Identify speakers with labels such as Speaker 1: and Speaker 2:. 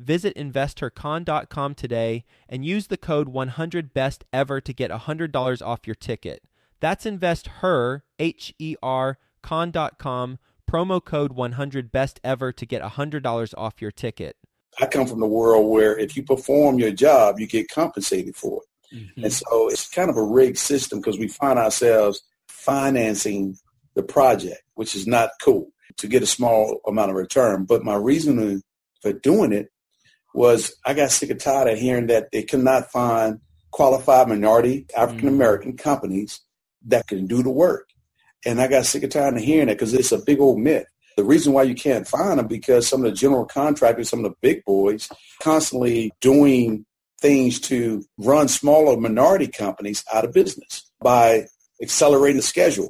Speaker 1: visit investhercon.com today and use the code 100BEST EVER to get $100 off your ticket. That's investher, H E R, con.com promo code 100 best ever to get $100 off your ticket.
Speaker 2: I come from the world where if you perform your job, you get compensated for it. Mm-hmm. And so it's kind of a rigged system because we find ourselves financing the project, which is not cool to get a small amount of return. But my reason for doing it was I got sick and tired of hearing that they could not find qualified minority African American mm-hmm. companies that can do the work. And I got sick and tired of hearing it because it's a big old myth. The reason why you can't find them because some of the general contractors, some of the big boys, constantly doing things to run smaller minority companies out of business by accelerating the schedule.